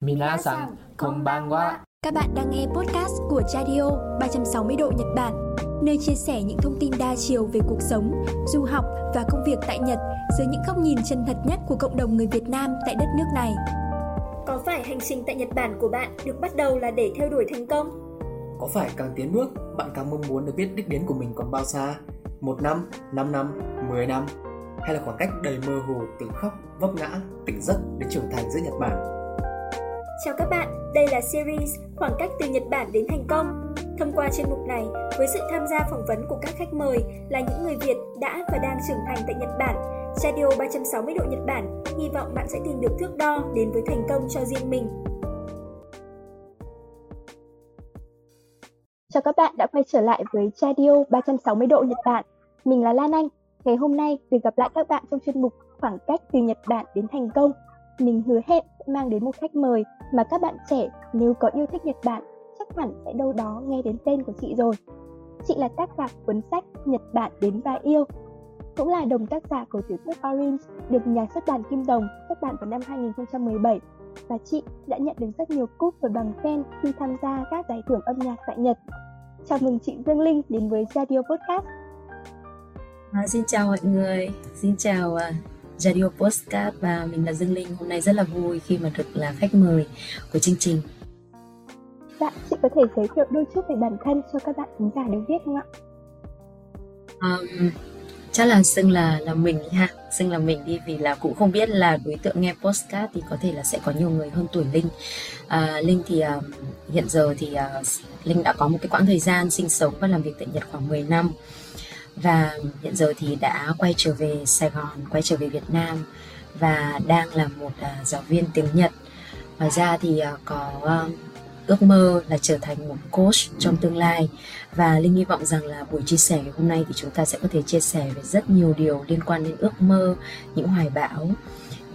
Minasan, konbanwa. Các bạn đang nghe podcast của Radio 360 độ Nhật Bản, nơi chia sẻ những thông tin đa chiều về cuộc sống, du học và công việc tại Nhật dưới những góc nhìn chân thật nhất của cộng đồng người Việt Nam tại đất nước này. Có phải hành trình tại Nhật Bản của bạn được bắt đầu là để theo đuổi thành công? Có phải càng tiến bước, bạn càng mong muốn được biết đích đến của mình còn bao xa? Một năm, năm năm, mười năm? Hay là khoảng cách đầy mơ hồ từ khóc, vấp ngã, tỉnh giấc đến trưởng thành giữa Nhật Bản? Chào các bạn, đây là series Khoảng cách từ Nhật Bản đến thành công. Thông qua chuyên mục này, với sự tham gia phỏng vấn của các khách mời là những người Việt đã và đang trưởng thành tại Nhật Bản, Radio 360 độ Nhật Bản hy vọng bạn sẽ tìm được thước đo đến với thành công cho riêng mình. Chào các bạn đã quay trở lại với Radio 360 độ Nhật Bản. Mình là Lan Anh. Ngày hôm nay được gặp lại các bạn trong chuyên mục Khoảng cách từ Nhật Bản đến thành công mình hứa hẹn sẽ mang đến một khách mời mà các bạn trẻ nếu có yêu thích Nhật Bản chắc hẳn sẽ đâu đó nghe đến tên của chị rồi. Chị là tác giả cuốn sách Nhật Bản đến và yêu, cũng là đồng tác giả của tiểu thuyết Orange được nhà xuất bản Kim Đồng xuất bản vào năm 2017 và chị đã nhận được rất nhiều cúp và bằng khen khi tham gia các giải thưởng âm nhạc tại Nhật. Chào mừng chị Dương Linh đến với Radio Podcast. À, xin chào mọi người, xin chào à, Radio Postcard và mình là Dương Linh. Hôm nay rất là vui khi mà được là khách mời của chương trình. Dạ, chị có thể giới thiệu đôi chút về bản thân cho các bạn khán giả được biết không ạ? Um, chắc là xưng là là mình ha xưng là mình đi vì là cũng không biết là đối tượng nghe postcard thì có thể là sẽ có nhiều người hơn tuổi linh à, linh thì uh, hiện giờ thì uh, linh đã có một cái quãng thời gian sinh sống và làm việc tại nhật khoảng 10 năm và hiện giờ thì đã quay trở về Sài Gòn, quay trở về Việt Nam và đang là một uh, giáo viên tiếng Nhật. Ngoài ra thì uh, có uh, ước mơ là trở thành một coach trong tương lai. Và linh hy vọng rằng là buổi chia sẻ ngày hôm nay thì chúng ta sẽ có thể chia sẻ về rất nhiều điều liên quan đến ước mơ những hoài bão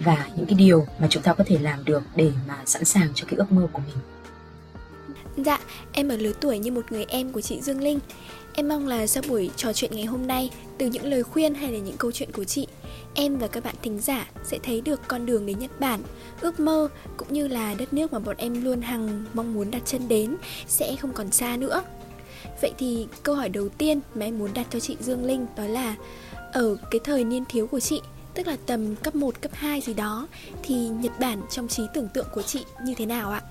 và những cái điều mà chúng ta có thể làm được để mà sẵn sàng cho cái ước mơ của mình. Dạ, em ở lứa tuổi như một người em của chị Dương Linh. Em mong là sau buổi trò chuyện ngày hôm nay, từ những lời khuyên hay là những câu chuyện của chị, em và các bạn thính giả sẽ thấy được con đường đến Nhật Bản, ước mơ cũng như là đất nước mà bọn em luôn hằng mong muốn đặt chân đến sẽ không còn xa nữa. Vậy thì câu hỏi đầu tiên mà em muốn đặt cho chị Dương Linh đó là ở cái thời niên thiếu của chị, tức là tầm cấp 1, cấp 2 gì đó thì Nhật Bản trong trí tưởng tượng của chị như thế nào ạ?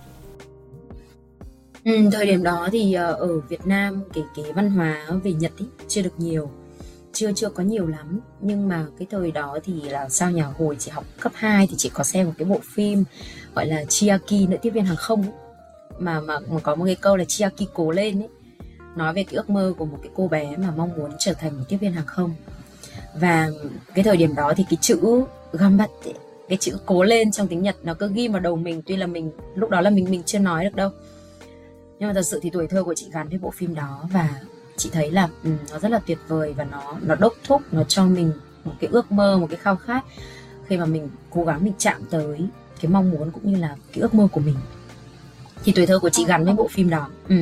Ừ, thời điểm đó thì ờ, ở Việt Nam cái cái văn hóa về Nhật ý, chưa được nhiều chưa chưa có nhiều lắm. Nhưng mà cái thời đó thì là sao nhà hồi chị học cấp 2 thì chị có xem một cái bộ phim gọi là Chiaki nữ tiếp viên hàng không ấy. mà mà mà có một cái câu là Chiaki cố lên ấy nói về cái ước mơ của một cái cô bé mà mong muốn trở thành một tiếp viên hàng không. Và cái thời điểm đó thì cái chữ gambat cái chữ cố lên trong tiếng Nhật nó cứ ghi vào đầu mình tuy là mình lúc đó là mình mình chưa nói được đâu nhưng mà thật sự thì tuổi thơ của chị gắn với bộ phim đó và chị thấy là um, nó rất là tuyệt vời và nó nó đốc thúc nó cho mình một cái ước mơ một cái khao khát khi mà mình cố gắng mình chạm tới cái mong muốn cũng như là cái ước mơ của mình. Thì tuổi thơ của chị gắn với bộ phim đó. Ừ.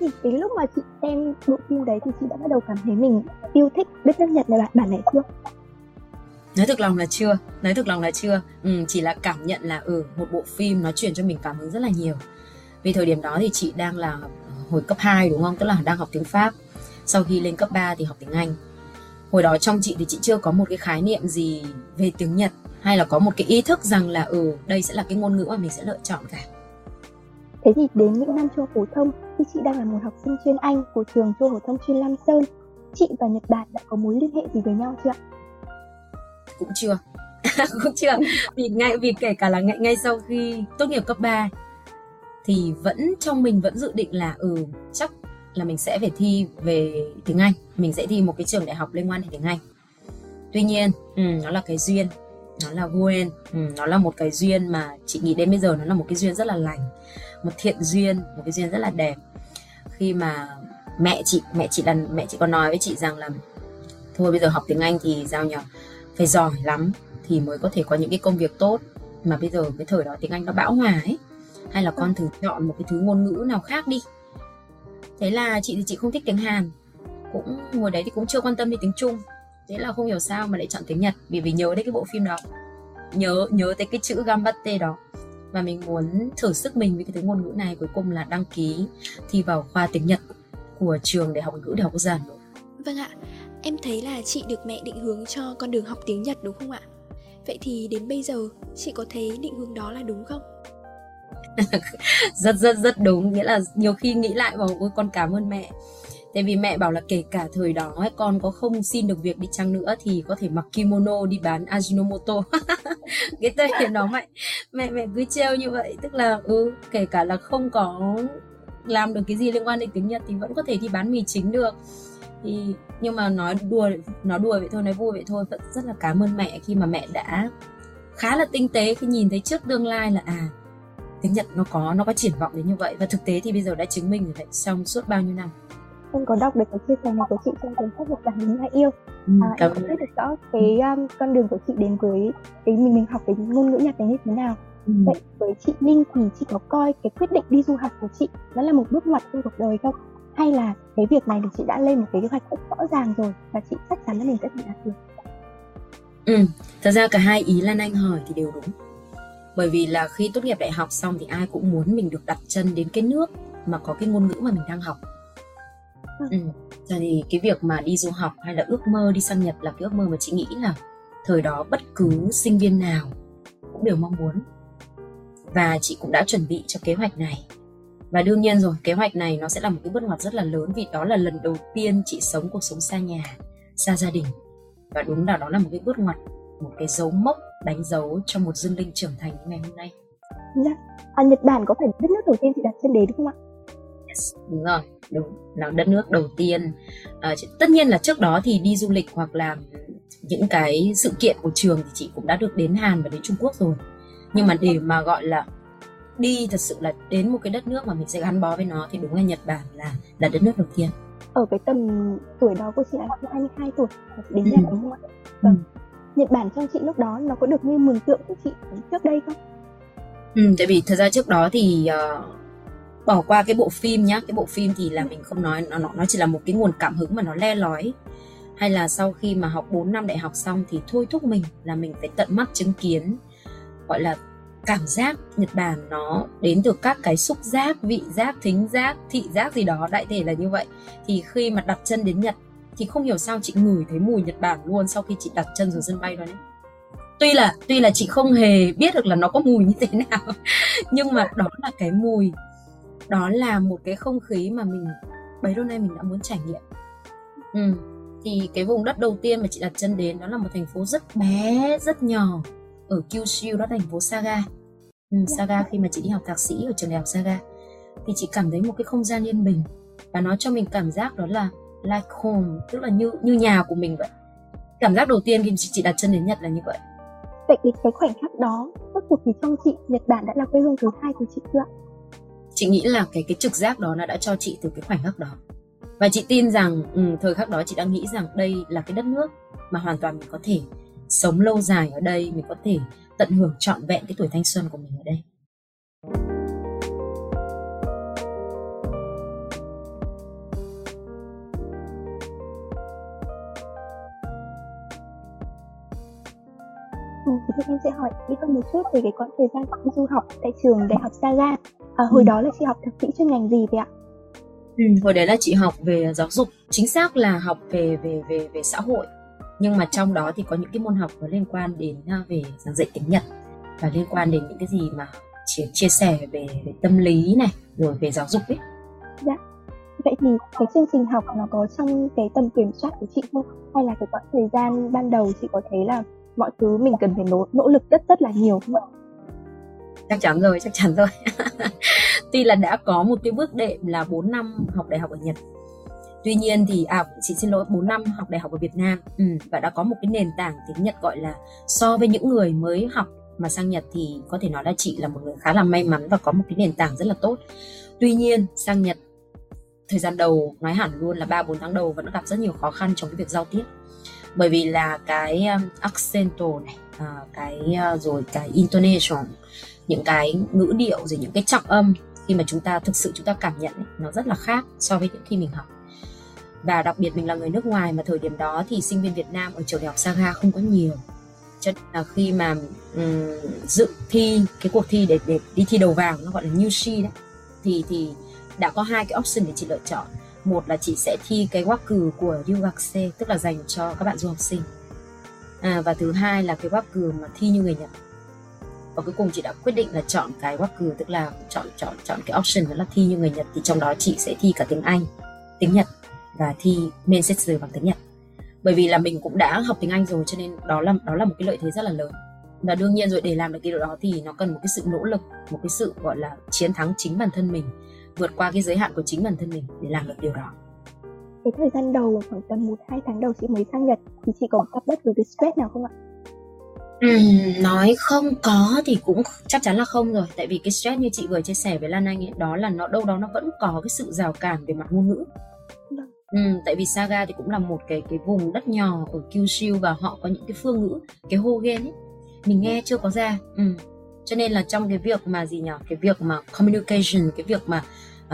thì cái lúc mà chị xem bộ phim đấy thì chị đã bắt đầu cảm thấy mình yêu thích đất nước Nhật này bạn bản này chưa? nói thực lòng là chưa nói thực lòng là chưa. Ừ, chỉ là cảm nhận là ừ một bộ phim nó truyền cho mình cảm hứng rất là nhiều vì thời điểm đó thì chị đang là hồi cấp 2 đúng không? Tức là đang học tiếng Pháp. Sau khi lên cấp 3 thì học tiếng Anh. Hồi đó trong chị thì chị chưa có một cái khái niệm gì về tiếng Nhật hay là có một cái ý thức rằng là ừ đây sẽ là cái ngôn ngữ mà mình sẽ lựa chọn cả. Thế thì đến những năm trung phổ thông khi chị đang là một học sinh chuyên Anh của trường trung phổ thông chuyên Lam Sơn, chị và Nhật Bản đã có mối liên hệ gì với nhau chưa? Cũng chưa. cũng chưa. Vì ngay vì kể cả là ngay, ngay sau khi tốt nghiệp cấp 3 thì vẫn trong mình vẫn dự định là ừ chắc là mình sẽ phải thi về tiếng Anh. Mình sẽ thi một cái trường đại học liên quan đến tiếng Anh. Tuy nhiên ừ, nó là cái duyên nó là duyên ừ, nó là một cái duyên mà chị nghĩ đến bây giờ nó là một cái duyên rất là lành một thiện duyên một cái duyên rất là đẹp. Khi mà mẹ chị mẹ chị lần mẹ chị có nói với chị rằng là thôi bây giờ học tiếng Anh thì giao nhở phải giỏi lắm thì mới có thể có những cái công việc tốt. Mà bây giờ cái thời đó tiếng Anh nó bão hòa ấy hay là con thử chọn một cái thứ ngôn ngữ nào khác đi thế là chị thì chị không thích tiếng hàn cũng ngồi đấy thì cũng chưa quan tâm đến tiếng trung thế là không hiểu sao mà lại chọn tiếng nhật vì vì nhớ đến cái bộ phim đó nhớ nhớ tới cái chữ gambate đó và mình muốn thử sức mình với cái ngôn ngữ này cuối cùng là đăng ký thi vào khoa tiếng Nhật của trường Đại học ngữ Đại học Quốc gia. Vâng ạ, em thấy là chị được mẹ định hướng cho con đường học tiếng Nhật đúng không ạ? Vậy thì đến bây giờ chị có thấy định hướng đó là đúng không? rất rất rất đúng. Nghĩa là nhiều khi nghĩ lại vào ôi con cảm ơn mẹ. Tại vì mẹ bảo là kể cả thời đó ấy, con có không xin được việc đi chăng nữa thì có thể mặc kimono đi bán ajinomoto. Cái tên nó mẹ mẹ mẹ cứ treo như vậy. Tức là ừ kể cả là không có làm được cái gì liên quan đến tiếng nhật thì vẫn có thể đi bán mì chính được. Thì nhưng mà nói đùa nói đùa vậy thôi nói vui vậy thôi. Vẫn rất là cảm ơn mẹ khi mà mẹ đã khá là tinh tế khi nhìn thấy trước tương lai là à tiếng Nhật nó có nó có triển vọng đến như vậy. Và thực tế thì bây giờ đã chứng minh đấy trong suốt bao nhiêu năm. Em có đọc được cái chia sẻ này của chị trong cuốn sách Nhật Bản đúng là yêu. Ừ, à, em cũng biết được rõ cái um, con đường của chị đến với cái mình mình học cái ngôn ngữ Nhật này như thế nào. Ừ. vậy với chị Linh thì chị có coi cái quyết định đi du học của chị nó là một bước ngoặt trong cuộc đời không? Hay là cái việc này thì chị đã lên một cái kế hoạch rất rõ ràng rồi và chị chắc chắn là mình sẽ đạt được? Ừ thật ra cả hai ý Lan Anh hỏi thì đều đúng bởi vì là khi tốt nghiệp đại học xong thì ai cũng muốn mình được đặt chân đến cái nước mà có cái ngôn ngữ mà mình đang học ừ. ừ. thì cái việc mà đi du học hay là ước mơ đi sang Nhật là cái ước mơ mà chị nghĩ là thời đó bất cứ sinh viên nào cũng đều mong muốn và chị cũng đã chuẩn bị cho kế hoạch này và đương nhiên rồi kế hoạch này nó sẽ là một cái bước ngoặt rất là lớn vì đó là lần đầu tiên chị sống cuộc sống xa nhà xa gia đình và đúng là đó là một cái bước ngoặt một cái dấu mốc đánh dấu cho một dương linh trưởng thành ngày hôm nay. Dạ. À, Nhật Bản có phải đất nước đầu tiên chị đặt chân đến không ạ? Yes, đúng rồi, đúng là đất nước đầu tiên. À, tất nhiên là trước đó thì đi du lịch hoặc là những cái sự kiện của trường thì chị cũng đã được đến Hàn và đến Trung Quốc rồi. Nhưng mà để mà gọi là đi thật sự là đến một cái đất nước mà mình sẽ gắn bó với nó thì đúng là Nhật Bản là là đất nước đầu tiên. Ở cái tầm tuổi đó của chị là 22 tuổi đến Nhật đúng không ạ? Vâng. Ừ Nhật Bản trong chị lúc đó nó có được như mường tượng của chị trước đây không? Ừ, tại vì thật ra trước đó thì uh, bỏ qua cái bộ phim nhá, cái bộ phim thì là mình không nói nó nó chỉ là một cái nguồn cảm hứng mà nó le lói hay là sau khi mà học 4 năm đại học xong thì thôi thúc mình là mình phải tận mắt chứng kiến gọi là cảm giác Nhật Bản nó đến từ các cái xúc giác, vị giác, thính giác, thị giác gì đó đại thể là như vậy. Thì khi mà đặt chân đến Nhật thì không hiểu sao chị ngửi thấy mùi Nhật Bản luôn sau khi chị đặt chân xuống sân bay đó đấy tuy là tuy là chị không hề biết được là nó có mùi như thế nào nhưng mà đó là cái mùi đó là một cái không khí mà mình bấy lâu nay mình đã muốn trải nghiệm ừ. thì cái vùng đất đầu tiên mà chị đặt chân đến đó là một thành phố rất bé rất nhỏ ở Kyushu đó là thành phố Saga ừ, Saga khi mà chị đi học thạc sĩ ở trường đại học Saga thì chị cảm thấy một cái không gian yên bình và nó cho mình cảm giác đó là like home tức là như như nhà của mình vậy. Cảm giác đầu tiên khi chị, chị đặt chân đến Nhật là như vậy. Vậy thì cái khoảnh khắc đó rốt cuộc thì trong chị Nhật Bản đã là quê hương thứ hai của chị chưa chị nghĩ là cái cái trực giác đó nó đã cho chị từ cái khoảnh khắc đó. Và chị tin rằng ừ, thời khắc đó chị đang nghĩ rằng đây là cái đất nước mà hoàn toàn mình có thể sống lâu dài ở đây mình có thể tận hưởng trọn vẹn cái tuổi thanh xuân của mình ở đây Ừ, thì em sẽ hỏi kỹ hơn một chút về cái quãng thời gian đi du học tại trường Đại học Saga. À, hồi ừ. đó là chị học thạc sĩ chuyên ngành gì vậy ạ? Ừ, hồi đấy là chị học về giáo dục, chính xác là học về về về về xã hội. Nhưng mà trong đó thì có những cái môn học có liên quan đến à, về giảng dạy tiếng Nhật và liên quan đến những cái gì mà chia, chia sẻ về, về tâm lý này rồi về giáo dục ấy. Dạ. Vậy thì cái chương trình học nó có trong cái tầm kiểm soát của chị không? Hay là cái quãng thời gian ban đầu chị có thấy là mọi thứ mình cần phải nỗ, nỗ lực rất rất là nhiều không ạ? Chắc chắn rồi, chắc chắn rồi. Tuy là đã có một cái bước đệm là 4 năm học đại học ở Nhật Tuy nhiên thì à chị xin lỗi 4 năm học đại học ở Việt Nam ừ, và đã có một cái nền tảng tiếng Nhật gọi là so với những người mới học mà sang Nhật thì có thể nói là chị là một người khá là may mắn và có một cái nền tảng rất là tốt. Tuy nhiên sang Nhật thời gian đầu nói hẳn luôn là 3 4 tháng đầu vẫn gặp rất nhiều khó khăn trong cái việc giao tiếp bởi vì là cái um, accento này ờ, cái uh, rồi cái intonation những cái ngữ điệu rồi những cái trọng âm khi mà chúng ta thực sự chúng ta cảm nhận ấy, nó rất là khác so với những khi mình học. Và đặc biệt mình là người nước ngoài mà thời điểm đó thì sinh viên Việt Nam ở trường đại học Saga không có nhiều. Cho nên là khi mà um, dự thi cái cuộc thi để để đi thi đầu vào nó gọi là Nushi đấy thì thì đã có hai cái option để chị lựa chọn một là chị sẽ thi cái wắc cử của Yugakse tức là dành cho các bạn du học sinh. À, và thứ hai là cái wắc cử mà thi như người Nhật. Và cuối cùng chị đã quyết định là chọn cái wắc cử tức là chọn chọn chọn cái option đó là thi như người Nhật thì trong đó chị sẽ thi cả tiếng Anh tiếng Nhật và thi main set bằng tiếng Nhật. Bởi vì là mình cũng đã học tiếng Anh rồi cho nên đó là đó là một cái lợi thế rất là lớn. Và đương nhiên rồi để làm được cái điều đó thì nó cần một cái sự nỗ lực một cái sự gọi là chiến thắng chính bản thân mình vượt qua cái giới hạn của chính bản thân mình để làm được điều đó cái thời gian đầu khoảng tầm một hai tháng đầu chị mới sang Nhật thì chị có gặp bất cứ cái stress nào không ạ? Ừ, nói không có thì cũng chắc chắn là không rồi tại vì cái stress như chị vừa chia sẻ với Lan Anh ấy đó là nó đâu đó nó vẫn có cái sự rào cản về mặt ngôn ngữ vâng. ừ, tại vì Saga thì cũng là một cái cái vùng đất nhỏ ở Kyushu và họ có những cái phương ngữ cái Hogen ấy mình nghe chưa có ra ừ cho nên là trong cái việc mà gì nhỉ? Cái việc mà communication cái việc mà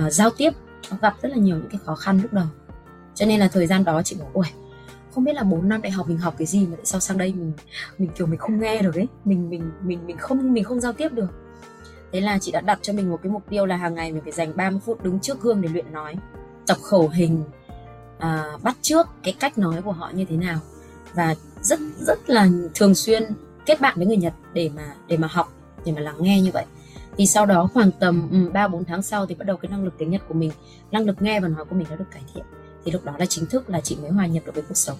uh, giao tiếp nó gặp rất là nhiều những cái khó khăn lúc đầu. Cho nên là thời gian đó chị bảo ôi không biết là 4 năm đại học mình học cái gì mà tại sao sang đây mình mình kiểu mình không nghe được ấy. Mình mình mình mình không mình không giao tiếp được. Thế là chị đã đặt cho mình một cái mục tiêu là hàng ngày mình phải dành 30 phút đứng trước gương để luyện nói tập khẩu hình à, bắt trước cái cách nói của họ như thế nào. Và rất rất là thường xuyên kết bạn với người Nhật để mà để mà học để mà lắng nghe như vậy thì sau đó khoảng tầm ba bốn tháng sau thì bắt đầu cái năng lực tiếng Nhật của mình năng lực nghe và nói của mình đã được cải thiện thì lúc đó là chính thức là chị mới hòa nhập được với cuộc sống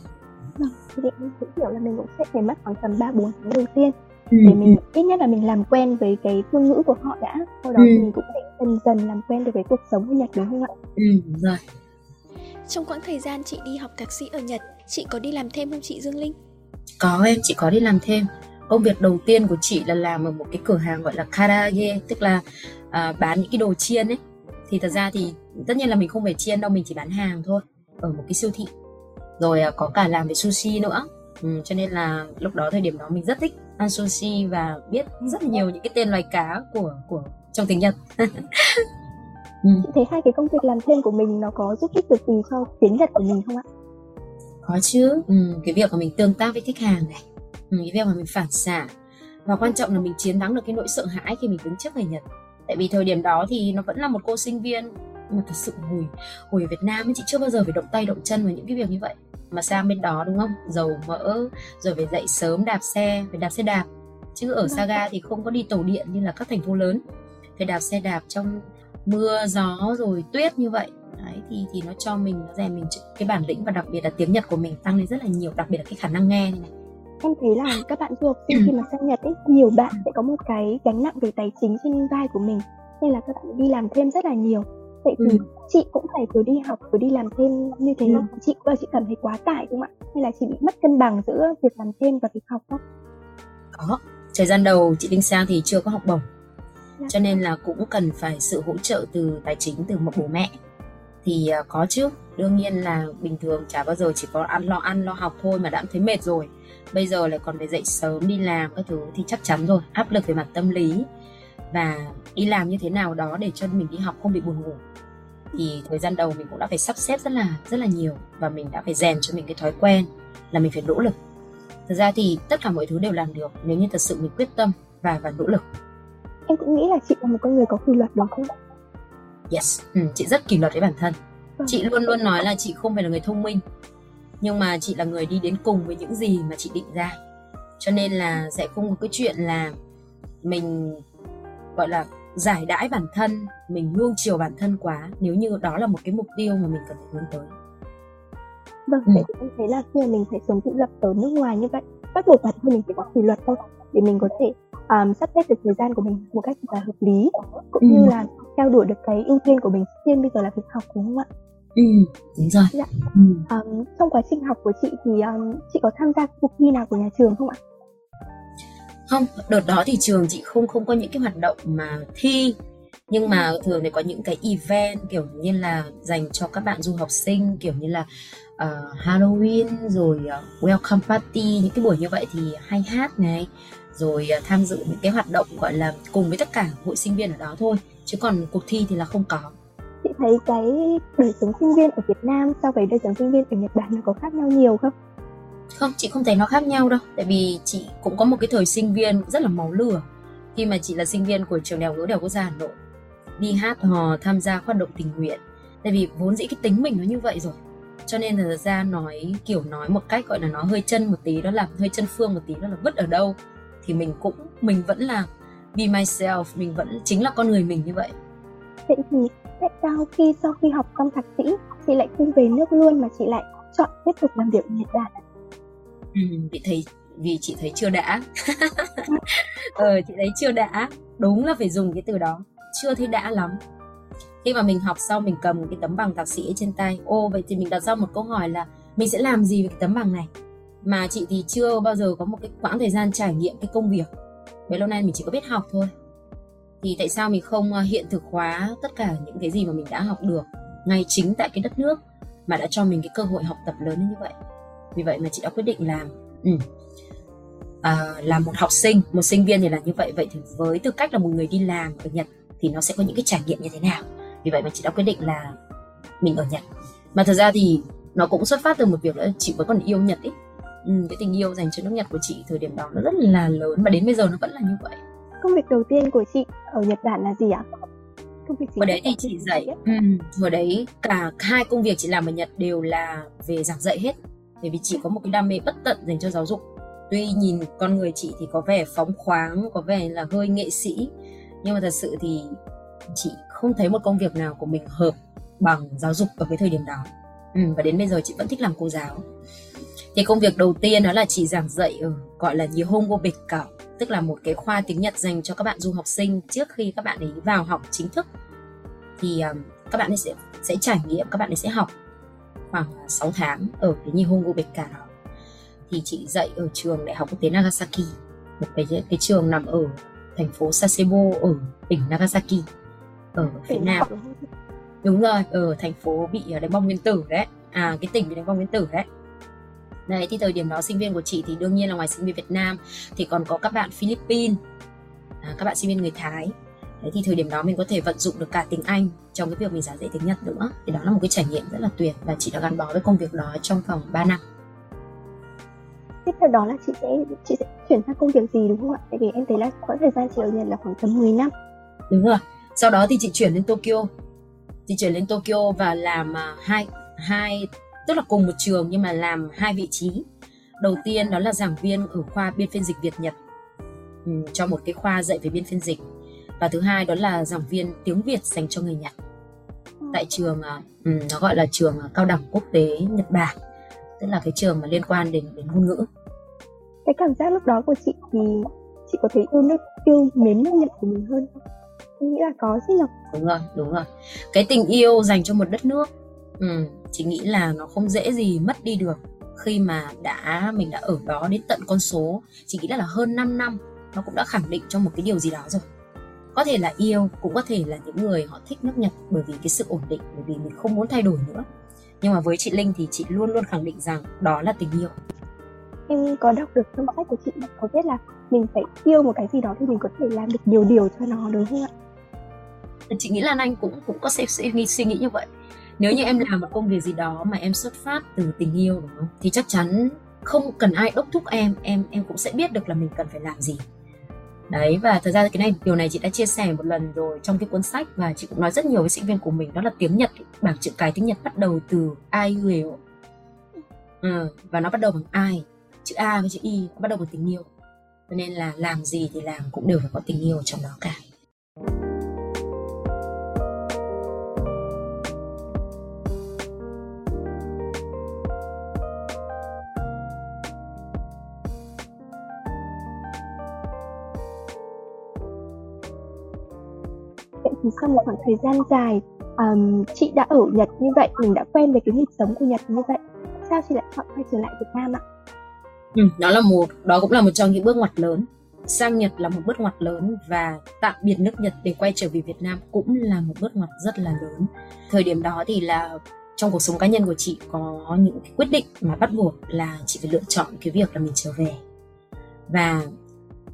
vâng thì em cũng hiểu là mình cũng sẽ phải mất khoảng tầm ba bốn tháng đầu tiên ừ, để mình ừ. ít nhất là mình làm quen với cái ngôn ngữ của họ đã sau đó ừ. thì mình cũng sẽ dần dần làm quen được với cuộc sống ở Nhật đúng không ạ? Ừ rồi. Trong quãng thời gian chị đi học thạc sĩ ở Nhật, chị có đi làm thêm không chị Dương Linh? Có em, chị có đi làm thêm. Công việc đầu tiên của chị là làm ở một cái cửa hàng gọi là karaage, tức là à, bán những cái đồ chiên ấy. Thì thật ra thì tất nhiên là mình không phải chiên đâu, mình chỉ bán hàng thôi ở một cái siêu thị rồi à, có cả làm về sushi nữa ừ, cho nên là lúc đó thời điểm đó mình rất thích ăn sushi và biết rất nhiều những cái tên loài cá của của trong tiếng Nhật ừ. thấy hai cái công việc làm thêm của mình nó có giúp ích được gì cho tiếng Nhật của mình không ạ? Có chứ, ừ, cái việc mà mình tương tác với khách hàng này, cái việc mà mình phản xạ. Và quan trọng là mình chiến thắng được cái nỗi sợ hãi khi mình đứng trước người Nhật. Tại vì thời điểm đó thì nó vẫn là một cô sinh viên mà thật sự hồi hồi ở Việt Nam ấy chị chưa bao giờ phải động tay động chân vào những cái việc như vậy. Mà sang bên đó đúng không? Dầu mỡ rồi phải dậy sớm đạp xe phải đạp xe đạp. Chứ ở Saga thì không có đi tàu điện như là các thành phố lớn. Phải đạp xe đạp trong mưa gió rồi tuyết như vậy. Đấy thì thì nó cho mình nó rèn mình cái bản lĩnh và đặc biệt là tiếng Nhật của mình tăng lên rất là nhiều đặc biệt là cái khả năng nghe này em thấy là các bạn du học sinh khi mà sang Nhật ấy nhiều bạn sẽ có một cái gánh nặng về tài chính trên vai của mình nên là các bạn đi làm thêm rất là nhiều. Vậy thì ừ. chị cũng phải vừa đi học vừa đi làm thêm như thế ừ. không? Chị và chị cảm thấy quá tải không ạ? Hay là chị bị mất cân bằng giữa việc làm thêm và việc học không? Có. Thời gian đầu chị Đinh Sang thì chưa có học bổng. Dạ. cho nên là cũng cần phải sự hỗ trợ từ tài chính từ một bố mẹ. Thì uh, có chứ. Đương nhiên là bình thường chả bao giờ chỉ có ăn lo ăn lo học thôi mà đã thấy mệt rồi bây giờ lại còn phải dậy sớm đi làm các thứ thì chắc chắn rồi áp lực về mặt tâm lý. Và đi làm như thế nào đó để cho mình đi học không bị buồn ngủ. Thì thời gian đầu mình cũng đã phải sắp xếp rất là rất là nhiều và mình đã phải rèn cho mình cái thói quen là mình phải nỗ lực. Thực ra thì tất cả mọi thứ đều làm được nếu như thật sự mình quyết tâm và và nỗ lực. Em cũng nghĩ là chị là một con người có kỷ luật đúng không yes ừ, chị rất kỷ luật với bản thân. Ừ. chị luôn luôn nói là chị không phải là người thông minh nhưng mà chị là người đi đến cùng với những gì mà chị định ra cho nên là sẽ không có cái chuyện là mình gọi là giải đãi bản thân mình nuông chiều bản thân quá nếu như đó là một cái mục tiêu mà mình cần phải hướng tới vâng ừ. vậy thì em thấy là khi mà mình phải sống tự lập ở nước ngoài như vậy bắt buộc bản thân mình phải có kỷ luật thôi để mình có thể um, sắp xếp được thời gian của mình một cách là hợp lý cũng ừ. như là theo đuổi được cái ưu tiên của mình tiên bây giờ là việc học đúng không ạ ừ đúng rồi. Dạ. ừ. um, trong quá trình học của chị thì um, chị có tham gia cuộc thi nào của nhà trường không ạ? Không đợt đó thì trường chị không không có những cái hoạt động mà thi. Nhưng mà thường thì có những cái event kiểu như là dành cho các bạn du học sinh kiểu như là uh, Halloween rồi uh, welcome party những cái buổi như vậy thì hay hát này. Rồi uh, tham dự những cái hoạt động gọi là cùng với tất cả hội sinh viên ở đó thôi. Chứ còn cuộc thi thì là không có chị thấy cái đời sống sinh viên ở Việt Nam so với đời sống sinh viên ở Nhật Bản nó có khác nhau nhiều không? không, chị không thấy nó khác nhau đâu. Tại vì chị cũng có một cái thời sinh viên rất là máu lửa. Khi mà chị là sinh viên của trường đại học ngữ đại quốc gia hà nội, đi hát hò, tham gia hoạt động tình nguyện. Tại vì vốn dĩ cái tính mình nó như vậy rồi. Cho nên thật ra nói, kiểu nói một cách gọi là nó hơi chân một tí đó là hơi chân phương một tí đó là vứt ở đâu. Thì mình cũng, mình vẫn là be myself, mình vẫn chính là con người mình như vậy vậy thì tại sao khi sau khi học xong thạc sĩ chị lại không về nước luôn mà chị lại chọn tiếp tục làm việc ở Nhật Bản? Ừ, vì thấy vì chị thấy chưa đã. Ờ chị thấy chưa đã. Đúng là phải dùng cái từ đó. Chưa thấy đã lắm. Khi mà mình học xong mình cầm cái tấm bằng thạc sĩ trên tay. Ô vậy thì mình đặt ra một câu hỏi là mình sẽ làm gì với cái tấm bằng này? Mà chị thì chưa bao giờ có một cái quãng thời gian trải nghiệm cái công việc. Bấy lâu nay mình chỉ có biết học thôi thì tại sao mình không ờ, hiện thực hóa tất cả những cái gì mà mình đã học được ngay chính tại cái đất nước mà đã cho mình cái cơ hội học tập lớn như vậy? Vì vậy mà chị đã quyết định làm ừ. à, là một học sinh một sinh viên thì là như vậy. Vậy thì với tư cách là một người đi làm ở nhật thì nó sẽ có những cái trải nghiệm như thế nào? Vì vậy mà chị đã quyết định là mình ở nhật. Mà thật ra thì nó cũng xuất phát từ một việc là chị vẫn còn yêu nhật ý. Ừ, cái tình yêu dành cho nước nhật của chị thời điểm đó nó rất là lớn và đến bây giờ nó vẫn là như vậy công việc đầu tiên của chị ở nhật bản là gì ạ? Công việc hồi đấy thì chị dạy ừ, hồi đấy cả hai công việc chị làm ở nhật đều là về giảng dạy hết. Bởi vì chị có một cái đam mê bất tận dành cho giáo dục. Tuy nhìn con người chị thì có vẻ phóng khoáng có vẻ là hơi nghệ sĩ. Nhưng mà thật sự thì chị không thấy một công việc nào của mình hợp bằng giáo dục ở cái thời điểm đó. Ừ, và đến bây giờ chị vẫn thích làm cô giáo. Thì công việc đầu tiên đó là chị giảng dạy ở gọi là Nihongo Bekkao tức là một cái khoa tiếng Nhật dành cho các bạn du học sinh trước khi các bạn ấy vào học chính thức. Thì um, các bạn ấy sẽ sẽ trải nghiệm các bạn ấy sẽ học khoảng 6 tháng ở cái Nihongo Bekkao đó thì chị dạy ở trường đại học quốc tế Nagasaki một cái cái trường nằm ở thành phố Sasebo ở tỉnh Nagasaki ở phía nam. Đúng rồi ở thành phố bị đánh bom nguyên tử đấy. À cái tỉnh bị đánh bom nguyên tử đấy Đấy thì thời điểm đó sinh viên của chị thì đương nhiên là ngoài sinh viên Việt Nam thì còn có các bạn Philippines, à, các bạn sinh viên người Thái. Đấy thì thời điểm đó mình có thể vận dụng được cả tiếng Anh trong cái việc mình giảng dạy tiếng Nhật nữa. Thì đó là một cái trải nghiệm rất là tuyệt và chị đã gắn bó với công việc đó trong vòng 3 năm. Tiếp theo đó là chị sẽ chị sẽ chuyển sang công việc gì đúng không ạ? Tại vì em thấy là khoảng thời gian chị ở Nhật là khoảng tầm 10 năm. Đúng rồi. Sau đó thì chị chuyển lên Tokyo. Chị chuyển lên Tokyo và làm uh, hai hai tức là cùng một trường nhưng mà làm hai vị trí đầu tiên đó là giảng viên ở khoa biên phiên dịch Việt Nhật ừ, cho một cái khoa dạy về biên phiên dịch và thứ hai đó là giảng viên tiếng Việt dành cho người Nhật tại trường um, nó gọi là trường cao đẳng quốc tế Nhật Bản tức là cái trường mà liên quan đến đến ngôn ngữ cái cảm giác lúc đó của chị thì chị có thấy yêu nước yêu mến nước Nhật của mình hơn không? Nghĩ là có chứ nhỉ? Đúng rồi, đúng rồi. Cái tình yêu dành cho một đất nước ừ, chị nghĩ là nó không dễ gì mất đi được. Khi mà đã mình đã ở đó đến tận con số chị nghĩ là hơn 5 năm nó cũng đã khẳng định cho một cái điều gì đó rồi. Có thể là yêu cũng có thể là những người họ thích nước Nhật bởi vì cái sự ổn định bởi vì mình không muốn thay đổi nữa. Nhưng mà với chị Linh thì chị luôn luôn khẳng định rằng đó là tình yêu. Em có đọc được trong sách của chị có biết là mình phải yêu một cái gì đó thì mình có thể làm được nhiều điều cho nó đúng không ạ? Chị nghĩ là anh cũng cũng có suy nghĩ suy nghĩ như vậy nếu như em làm một công việc gì đó mà em xuất phát từ tình yêu đúng không? Thì chắc chắn không cần ai đốc thúc em em em cũng sẽ biết được là mình cần phải làm gì. Đấy và thật ra cái này điều này chị đã chia sẻ một lần rồi trong cái cuốn sách và chị cũng nói rất nhiều với sinh viên của mình đó là tiếng nhật bảng chữ cái tiếng nhật bắt đầu từ ai hiểu ừ, ờ, và nó bắt đầu bằng ai? Chữ a với chữ y bắt đầu bằng tình yêu. Cho nên là làm gì thì làm cũng đều phải có tình yêu trong đó cả. Sau một khoảng thời gian dài um, chị đã ở Nhật như vậy mình đã quen với cái nhịp sống của Nhật như vậy. Sao chị lại chọn quay trở lại Việt Nam ạ? Ừ, đó là một đó cũng là một trong những bước ngoặt lớn. Sang Nhật là một bước ngoặt lớn và tạm biệt nước Nhật để quay trở về Việt Nam cũng là một bước ngoặt rất là lớn. Thời điểm đó thì là trong cuộc sống cá nhân của chị có những cái quyết định mà bắt buộc là chị phải lựa chọn cái việc là mình trở về. Và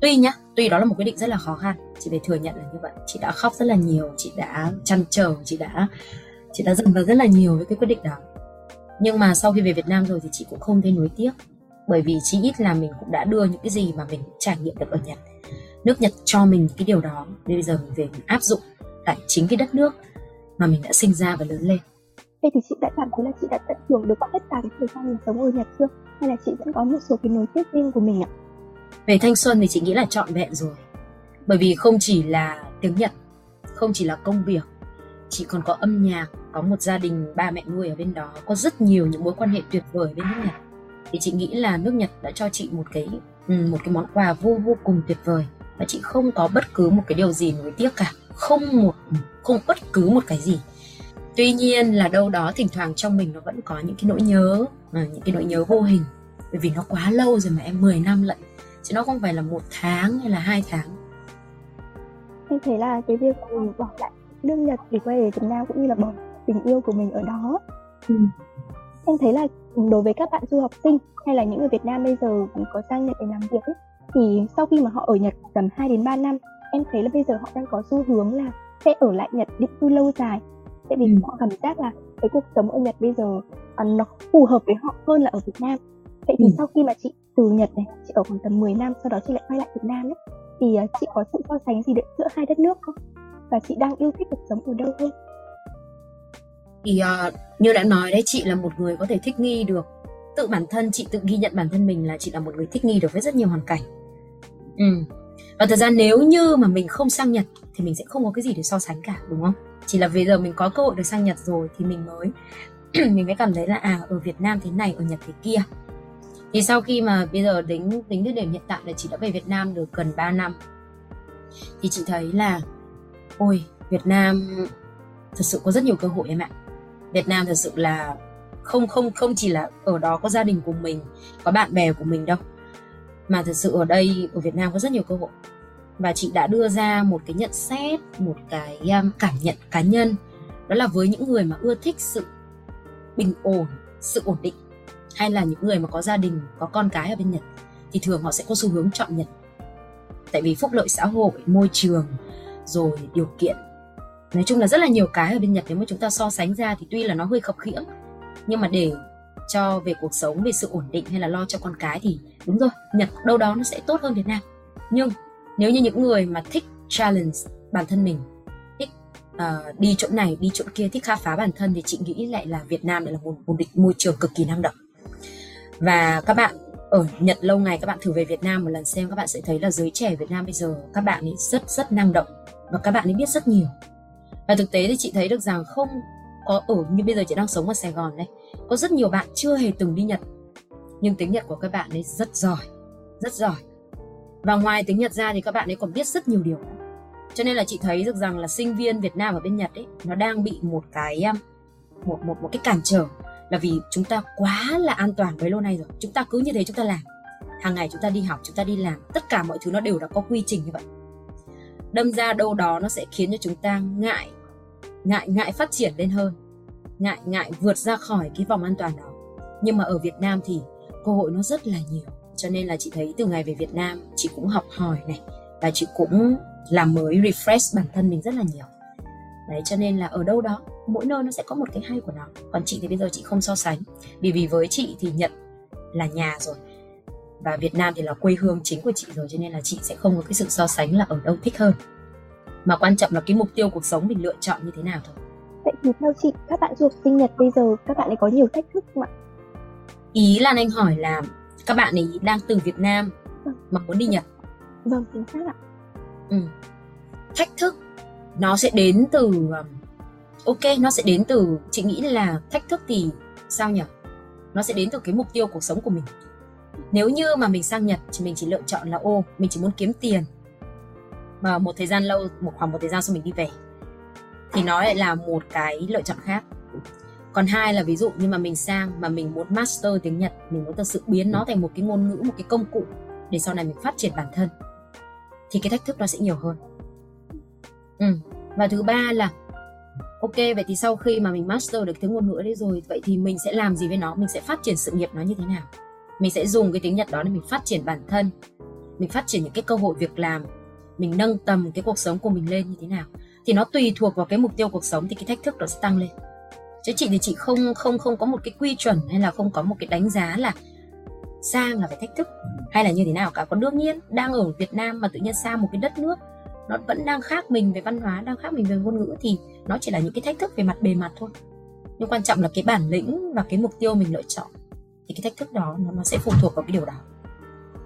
tuy nhá, tuy đó là một quyết định rất là khó khăn chị phải thừa nhận là như vậy chị đã khóc rất là nhiều, chị đã chăn trở, chị đã chị đã dần vào rất là nhiều với cái quyết định đó nhưng mà sau khi về Việt Nam rồi thì chị cũng không thấy nuối tiếc, bởi vì chí ít là mình cũng đã đưa những cái gì mà mình trải nghiệm được ở Nhật nước Nhật cho mình cái điều đó, bây giờ mình về mình áp dụng tại chính cái đất nước mà mình đã sinh ra và lớn lên Vậy thì chị đã cảm thấy là chị đã tận hưởng được tất cả cái thời gian mình sống ở Nhật chưa? Hay là chị vẫn có một số cái nối tiếc riêng của mình ạ? Về thanh xuân thì chị nghĩ là trọn vẹn rồi. Bởi vì không chỉ là tiếng Nhật, không chỉ là công việc, chị còn có âm nhạc, có một gia đình ba mẹ nuôi ở bên đó, có rất nhiều những mối quan hệ tuyệt vời bên nước Nhật. Thì chị nghĩ là nước Nhật đã cho chị một cái ừ, một cái món quà vô vô cùng tuyệt vời. Và chị không có bất cứ một cái điều gì nuối tiếc cả, không một không bất cứ một cái gì. Tuy nhiên là đâu đó thỉnh thoảng trong mình nó vẫn có những cái nỗi nhớ à, những cái nỗi nhớ vô hình. Bởi vì nó quá lâu rồi mà em 10 năm lận chứ nó không phải là một tháng hay là hai tháng em thấy là cái việc mình bỏ lại nước Nhật để quay về Việt Nam cũng như là bỏ tình yêu của mình ở đó ừ. em thấy là đối với các bạn du học sinh hay là những người Việt Nam bây giờ có sang Nhật để làm việc ấy, thì sau khi mà họ ở Nhật tầm 2 đến 3 năm em thấy là bây giờ họ đang có xu hướng là sẽ ở lại Nhật định cư lâu dài tại vì ừ. họ cảm giác là cái cuộc sống ở Nhật bây giờ uh, nó phù hợp với họ hơn là ở Việt Nam vậy thì ừ. sau khi mà chị từ Nhật này chị ở khoảng tầm 10 năm sau đó chị lại quay lại Việt Nam ấy. Thì uh, chị có sự so sánh gì được giữa hai đất nước không? Và chị đang yêu thích cuộc sống ở đâu hơn? Thì uh, như đã nói đấy chị là một người có thể thích nghi được. Tự bản thân chị tự ghi nhận bản thân mình là chị là một người thích nghi được với rất nhiều hoàn cảnh. Ừ. và thật ra nếu như mà mình không sang Nhật thì mình sẽ không có cái gì để so sánh cả đúng không? Chỉ là bây giờ mình có cơ hội được sang Nhật rồi thì mình mới mình mới cảm thấy là à ở Việt Nam thế này ở Nhật thế kia thì sau khi mà bây giờ tính tính đến điểm hiện tại là chị đã về Việt Nam được gần 3 năm, thì chị thấy là, ôi, Việt Nam thật sự có rất nhiều cơ hội em ạ. Việt Nam thật sự là không không không chỉ là ở đó có gia đình của mình, có bạn bè của mình đâu, mà thật sự ở đây, ở Việt Nam có rất nhiều cơ hội. Và chị đã đưa ra một cái nhận xét, một cái um, cảm nhận cá nhân, đó là với những người mà ưa thích sự bình ổn, sự ổn định hay là những người mà có gia đình có con cái ở bên nhật thì thường họ sẽ có xu hướng chọn nhật. Tại vì phúc lợi xã hội môi trường rồi điều kiện. Nói chung là rất là nhiều cái ở bên nhật nếu mà chúng ta so sánh ra thì tuy là nó hơi khập khiễng nhưng mà để cho về cuộc sống về sự ổn định hay là lo cho con cái thì đúng rồi nhật đâu đó nó sẽ tốt hơn việt nam. Nhưng nếu như những người mà thích challenge bản thân mình thích uh, đi chỗ này đi chỗ kia thích khám phá bản thân thì chị nghĩ lại là Việt Nam lại là một một định môi trường cực kỳ năng động và các bạn, ở Nhật lâu ngày các bạn thử về Việt Nam một lần xem, các bạn sẽ thấy là giới trẻ Việt Nam bây giờ các bạn ấy rất rất năng động và các bạn ấy biết rất nhiều. Và thực tế thì chị thấy được rằng không có, ở như bây giờ chị đang sống ở Sài Gòn đây có rất nhiều bạn chưa hề từng đi Nhật. Nhưng tiếng Nhật của các bạn ấy rất giỏi rất giỏi. Và ngoài tiếng Nhật ra thì các bạn ấy còn biết rất nhiều điều. Cho nên là chị thấy được rằng là sinh viên Việt Nam ở bên Nhật ấy, nó đang bị một cái um, một một một cái cản trở là vì chúng ta quá là an toàn với lâu nay rồi. Chúng ta cứ như thế chúng ta làm. Hàng ngày chúng ta đi học, chúng ta đi làm. Tất cả mọi thứ nó đều đã có quy trình như vậy. Đâm ra đâu đó nó sẽ khiến cho chúng ta ngại ngại ngại phát triển lên hơn. Ngại ngại vượt ra khỏi cái vòng an toàn đó. Nhưng mà ở Việt Nam thì cơ hội nó rất là nhiều. Cho nên là chị thấy từ ngày về Việt Nam, chị cũng học hỏi này. Và chị cũng làm mới refresh bản thân mình rất là nhiều. Đấy, cho nên là ở đâu đó mỗi nơi nó sẽ có một cái hay của nó còn chị thì bây giờ chị không so sánh vì vì với chị thì nhật là nhà rồi và Việt Nam thì là quê hương chính của chị rồi cho nên là chị sẽ không có cái sự so sánh là ở đâu thích hơn mà quan trọng là cái mục tiêu cuộc sống mình lựa chọn như thế nào thôi vậy thì theo chị các bạn du học sinh Nhật bây giờ các bạn ấy có nhiều thách thức không ạ ý là anh hỏi là các bạn ấy đang từ Việt Nam vâng. mà muốn đi Nhật. Vâng, chính xác ạ. Ừ. Thách thức nó sẽ đến từ um, ok nó sẽ đến từ chị nghĩ là thách thức thì sao nhỉ? Nó sẽ đến từ cái mục tiêu cuộc sống của mình. Nếu như mà mình sang nhật thì mình chỉ lựa chọn là ô mình chỉ muốn kiếm tiền. Mà một thời gian lâu một khoảng một thời gian sau mình đi về thì nó lại là một cái lựa chọn khác. Còn hai là ví dụ như mà mình sang mà mình muốn master tiếng nhật mình muốn thật sự biến nó thành một cái ngôn ngữ một cái công cụ để sau này mình phát triển bản thân thì cái thách thức nó sẽ nhiều hơn. Ừ. và thứ ba là ok, vậy thì sau khi mà mình master được tiếng ngôn ngữ đấy rồi, vậy thì mình sẽ làm gì với nó? Mình sẽ phát triển sự nghiệp nó như thế nào? Mình sẽ dùng cái tiếng nhật đó để mình phát triển bản thân, mình phát triển những cái cơ hội việc làm, mình nâng tầm cái cuộc sống của mình lên như thế nào? Thì nó tùy thuộc vào cái mục tiêu cuộc sống thì cái thách thức nó sẽ tăng lên. Chứ chị thì chị không không không có một cái quy chuẩn hay là không có một cái đánh giá là sang là phải thách thức hay là như thế nào cả. Còn đương nhiên, đang ở Việt Nam mà tự nhiên sang một cái đất nước nó vẫn đang khác mình về văn hóa đang khác mình về ngôn ngữ thì nó chỉ là những cái thách thức về mặt bề mặt thôi. Nhưng quan trọng là cái bản lĩnh và cái mục tiêu mình lựa chọn. Thì cái thách thức đó nó, nó sẽ phụ thuộc vào cái điều đó.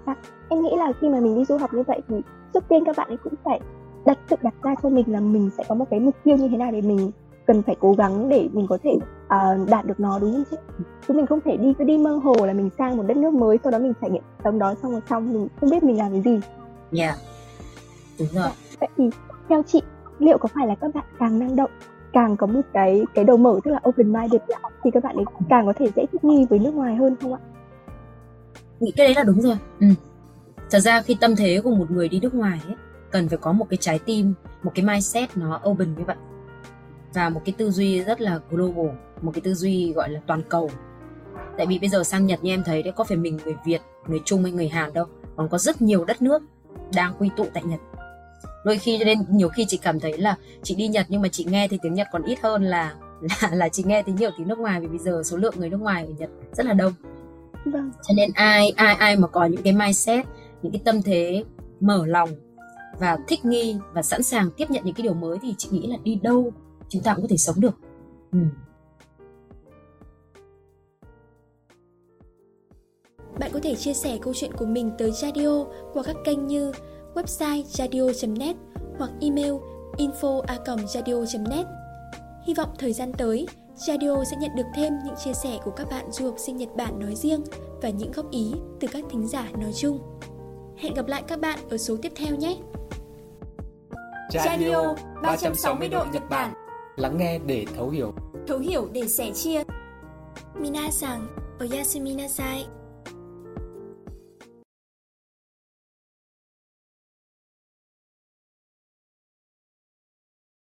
À, em nghĩ là khi mà mình đi du học như vậy thì trước tiên các bạn ấy cũng phải đặt tự đặt ra cho mình là mình sẽ có một cái mục tiêu như thế nào để mình cần phải cố gắng để mình có thể uh, đạt được nó đúng không chứ chứ mình không thể đi cứ đi mơ hồ là mình sang một đất nước mới sau đó mình trải nghiệm sống đó xong rồi xong mình không biết mình làm cái gì. Yeah đúng rồi vậy thì theo chị liệu có phải là các bạn càng năng động càng có một cái cái đầu mở tức là open minded thì các bạn ấy càng có thể dễ thích nghi với nước ngoài hơn không ạ? Nghĩ cái đấy là đúng rồi. Ừ. Thật ra khi tâm thế của một người đi nước ngoài ấy, cần phải có một cái trái tim, một cái mindset nó open như vậy và một cái tư duy rất là global, một cái tư duy gọi là toàn cầu. Tại vì bây giờ sang Nhật như em thấy đấy có phải mình người Việt, người Trung hay người Hàn đâu, còn có rất nhiều đất nước đang quy tụ tại Nhật đôi khi cho nên nhiều khi chị cảm thấy là chị đi Nhật nhưng mà chị nghe thì tiếng Nhật còn ít hơn là là là chị nghe tiếng nhiều tiếng nước ngoài vì bây giờ số lượng người nước ngoài ở Nhật rất là đông vâng. cho nên ai ai ai mà có những cái mindset những cái tâm thế mở lòng và thích nghi và sẵn sàng tiếp nhận những cái điều mới thì chị nghĩ là đi đâu chúng ta cũng có thể sống được ừ. Bạn có thể chia sẻ câu chuyện của mình tới Radio qua các kênh như website radio.net hoặc email info@radio.net. Hy vọng thời gian tới, Radio sẽ nhận được thêm những chia sẻ của các bạn du học sinh Nhật Bản nói riêng và những góp ý từ các thính giả nói chung. Hẹn gặp lại các bạn ở số tiếp theo nhé! Radio 360 độ Nhật Bản Lắng nghe để thấu hiểu Thấu hiểu để sẻ chia Minasan, oyasumi nasai